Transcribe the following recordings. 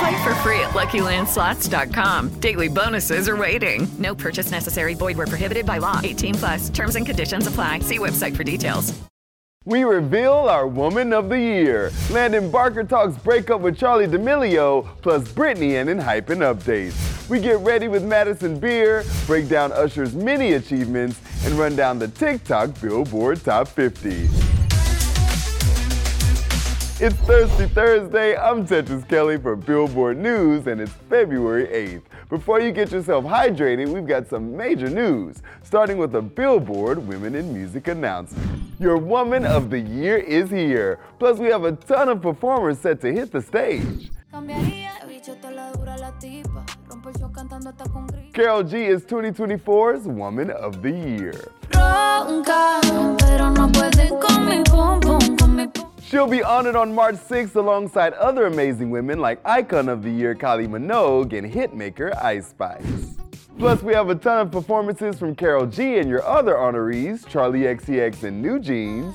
Play for free at LuckyLandSlots.com. Daily bonuses are waiting. No purchase necessary. Void were prohibited by law. 18 plus. Terms and conditions apply. See website for details. We reveal our Woman of the Year. Landon Barker talks breakup with Charli D'Amelio, plus Britney and Enhypen updates. We get ready with Madison Beer, break down Usher's many achievements, and run down the TikTok Billboard Top 50. It's Thirsty Thursday. I'm Tetris Kelly for Billboard News, and it's February 8th. Before you get yourself hydrated, we've got some major news, starting with a Billboard Women in Music announcement. Your Woman of the Year is here. Plus, we have a ton of performers set to hit the stage. Karol G is 2024's Woman of the Year. She'll be honored on March 6th alongside other amazing women like Icon of the Year Kylie Minogue and hitmaker Ice Spice. Plus, we have a ton of performances from Karol G and your other honorees, Charli XCX and New Jeans.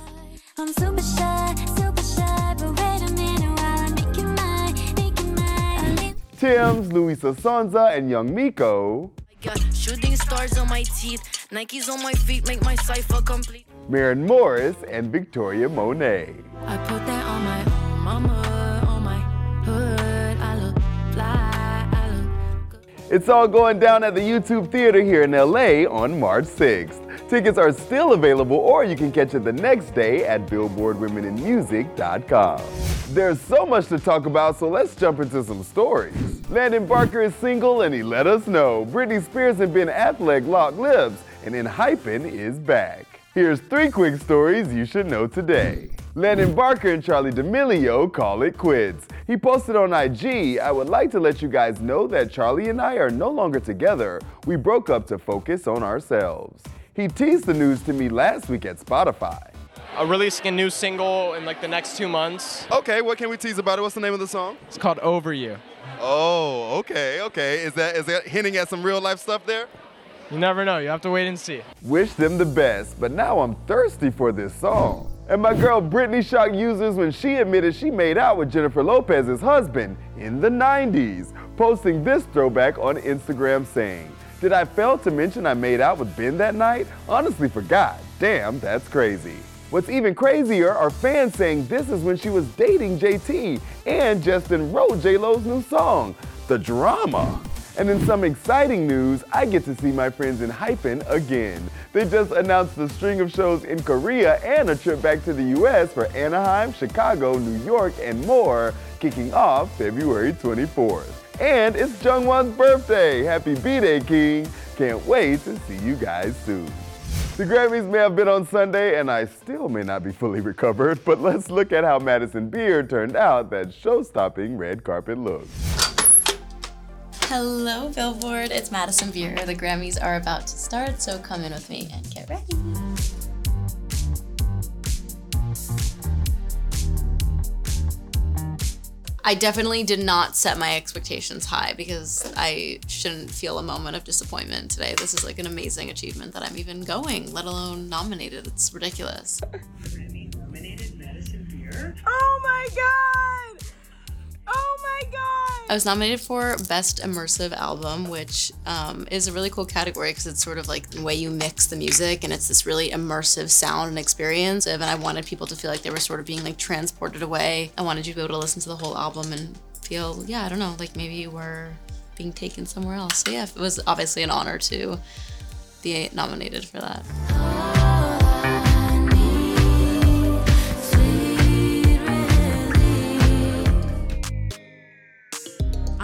Tems, Luisa Sonza, and Young Miko. Oh shooting stars on my teeth, Nikes on my feet make my cipher complete. Maren Morris, and Victoria Monet. I put that on my mama, on my hood. I look fly, I look. It's all going down at the YouTube Theater here in LA on March 6th. Tickets are still available, or you can catch it the next day at BillboardWomenInMusic.com. There's so much to talk about, so let's jump into some stories. Landon Barker is single, and he let us know. Britney Spears and Ben Affleck lock lips, and Enhypen is back. Here's three quick stories you should know today. Landon Barker and Charli D'Amelio call it quits. He posted on IG, I would like to let you guys know that Charlie and I are no longer together. We broke up to focus on ourselves. He teased the news to me last week at Spotify. I'm releasing a new single in like the next two months. Okay, what can we tease about it? What's the name of the song? It's called Over You. Oh, okay, okay. Is that is that hinting at some real life stuff there? You never know. You have to wait and see. Wish them the best, but now I'm thirsty for this song. And my girl Britney shocked users when she admitted she made out with Jennifer Lopez's husband in the 90s, posting this throwback on Instagram saying, Did I fail to mention I made out with Ben that night? Honestly forgot. Damn, that's crazy. What's even crazier are fans saying this is when she was dating JT and Justin wrote J-Lo's new song, The Drama. And in some exciting news, I get to see my friends Enhypen again. They just announced a string of shows in Korea and a trip back to the US for Anaheim, Chicago, New York, and more, kicking off February 24th. And it's Jungwon's birthday. Happy B-Day, King. Can't wait to see you guys soon. The Grammys may have been on Sunday, and I still may not be fully recovered, but let's look at how Madison Beer turned out that show-stopping red carpet look. Hello, Billboard. It's Madison Beer. The Grammys are about to start, so come in with me and get ready. I definitely did not set my expectations high because I shouldn't feel a moment of disappointment today. This is like an amazing achievement that I'm even going, let alone nominated. It's ridiculous. Grammy nominated Madison Beer. Oh my god! Oh my god! I was nominated for Best Immersive Album, which um, is a really cool category because it's sort of like the way you mix the music and it's this really immersive sound and experience. And I wanted people to feel like they were sort of being like transported away. I wanted you to be able to listen to the whole album and feel, yeah, I don't know, like maybe you were being taken somewhere else. So yeah, it was obviously an honor to be nominated for that.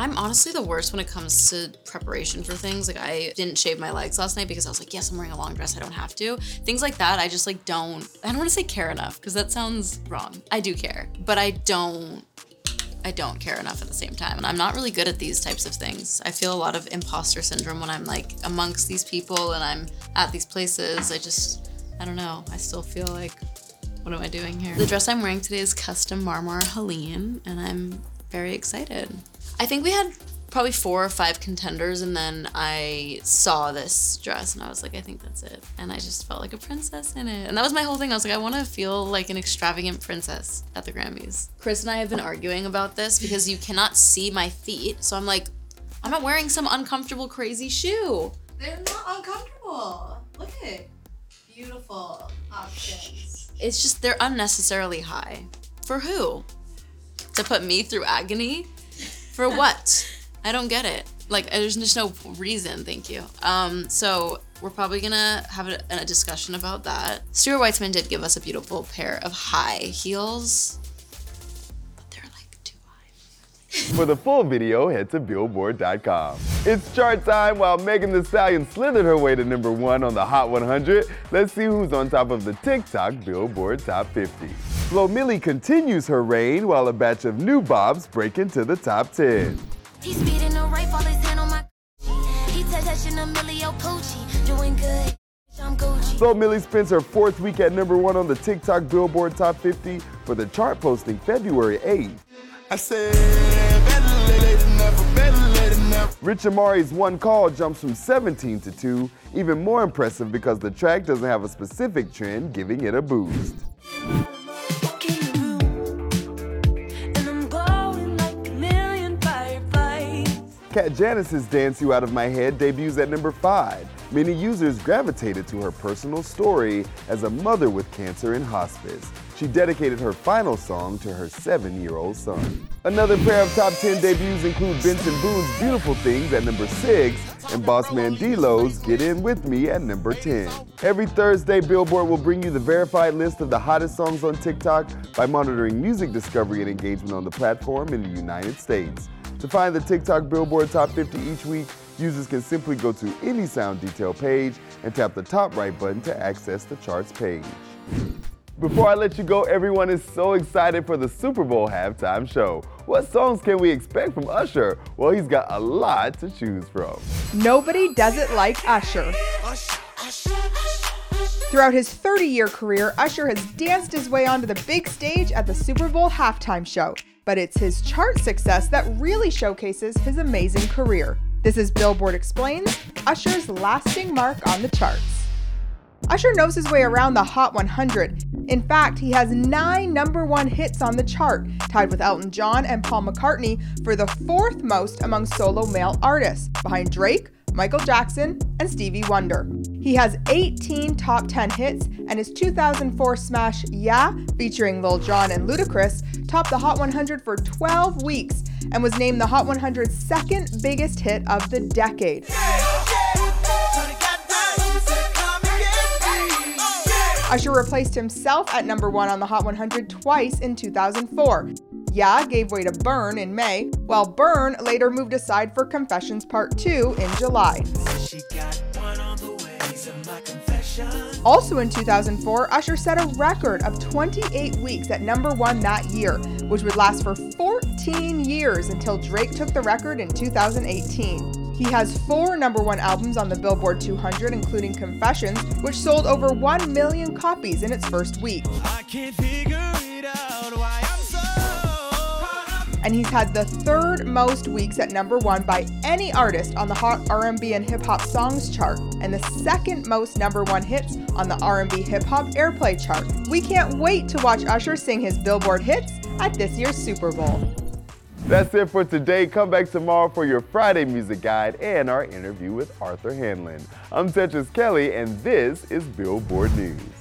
I'm honestly the worst when it comes to preparation for things. Like I didn't shave my legs last night because I was like, yes, I'm wearing a long dress. I don't have to. Things like that, I just like don't. I don't want to say care enough because that sounds wrong. I do care, but I don't. I don't care enough at the same time. And I'm not really good at these types of things. I feel a lot of imposter syndrome when I'm like amongst these people and I'm at these places. I just, I don't know. I still feel like, what am I doing here? The dress I'm wearing today is custom Marmar Halim, and I'm very excited. I think we had probably four or five contenders, and then I saw this dress, and I was like, I think that's it. And I just felt like a princess in it. And that was my whole thing. I was like, I want to feel like an extravagant princess at the Grammys. Chris and I have been arguing about this because you cannot see my feet. So I'm like, I'm not wearing some uncomfortable, crazy shoe. They're not uncomfortable. Look at it. Beautiful options. It's just, they're unnecessarily high. For who? To put me through agony? For what? I don't get it. Like, there's just no reason, thank you. Um, so we're probably gonna have a, a discussion about that. Stuart Weitzman did give us a beautiful pair of high heels. But they're like too high. For the full video, head to Billboard.com. It's chart time while Megan Thee Stallion slithered her way to number one on the Hot 100. Let's see who's on top of the TikTok Billboard Top 50. Flo Milli continues her reign while a batch of new bobs break into the top 10. He's speeding the right, fall his hand on my. He touching a millio poochie, doing good. I'm Flo Milli spends her fourth week at number one on the TikTok Billboard Top 50 for the chart posting February 8th. I said, better late than never, better late than never. Rich Amiri's One Call jumps from 17 to 2, even more impressive because the track doesn't have a specific trend giving it a boost. Kat Janice's Dance You Out of My Head debuts at number 5. Many users gravitated to her personal story as a mother with cancer in hospice. She dedicated her final song to her seven year old son. Another pair of top 10 debuts include Benson Boone's Beautiful Things at number 6 and Bossman Dlow's Get In With Me at number 10. Every Thursday, Billboard will bring you the verified list of the hottest songs on TikTok by monitoring music discovery and engagement on the platform in the United States. To find the TikTok Billboard Top 50 each week, users can simply go to any sound detail page and tap the top right button to access the charts page. Before I let you go, everyone is so excited for the Super Bowl halftime show. What songs can we expect from Usher? Well, he's got a lot to choose from. Nobody does it like Usher. Throughout his 30 year career, Usher has danced his way onto the big stage at the Super Bowl halftime show. But it's his chart success that really showcases his amazing career. This is Billboard Explains Usher's lasting mark on the charts. Usher knows his way around the Hot 100. In fact, he has nine number one hits on the chart, tied with Elton John and Paul McCartney for the fourth most among solo male artists, behind Drake, Michael Jackson, and Stevie Wonder. He has 18 top 10 hits, and his 2004 smash Yeah, featuring Lil Jon and Ludacris, topped the Hot 100 for 12 weeks and was named the Hot 100's second biggest hit of the decade. Usher replaced himself at number one on the Hot 100 twice in 2004. Yeah gave way to Burn in May, while Burn later moved aside for Confessions Part 2 in July. Also in 2004, Usher set a record of 28 weeks at number one that year, which would last for 14 years until Drake took the record in 2018. He has four number one albums on the Billboard 200, including Confessions, which sold over 1 million copies in its first week. And he's had the third most weeks at number one by any artist on the Hot R&B and Hip Hop Songs chart, and the second most number one hits on the R&B Hip Hop Airplay chart. We can't wait to watch Usher sing his Billboard hits at this year's Super Bowl. That's it for today. Come back tomorrow for your Friday music guide and our interview with Arthur Hanlon. I'm Tetris Kelly, and this is Billboard News.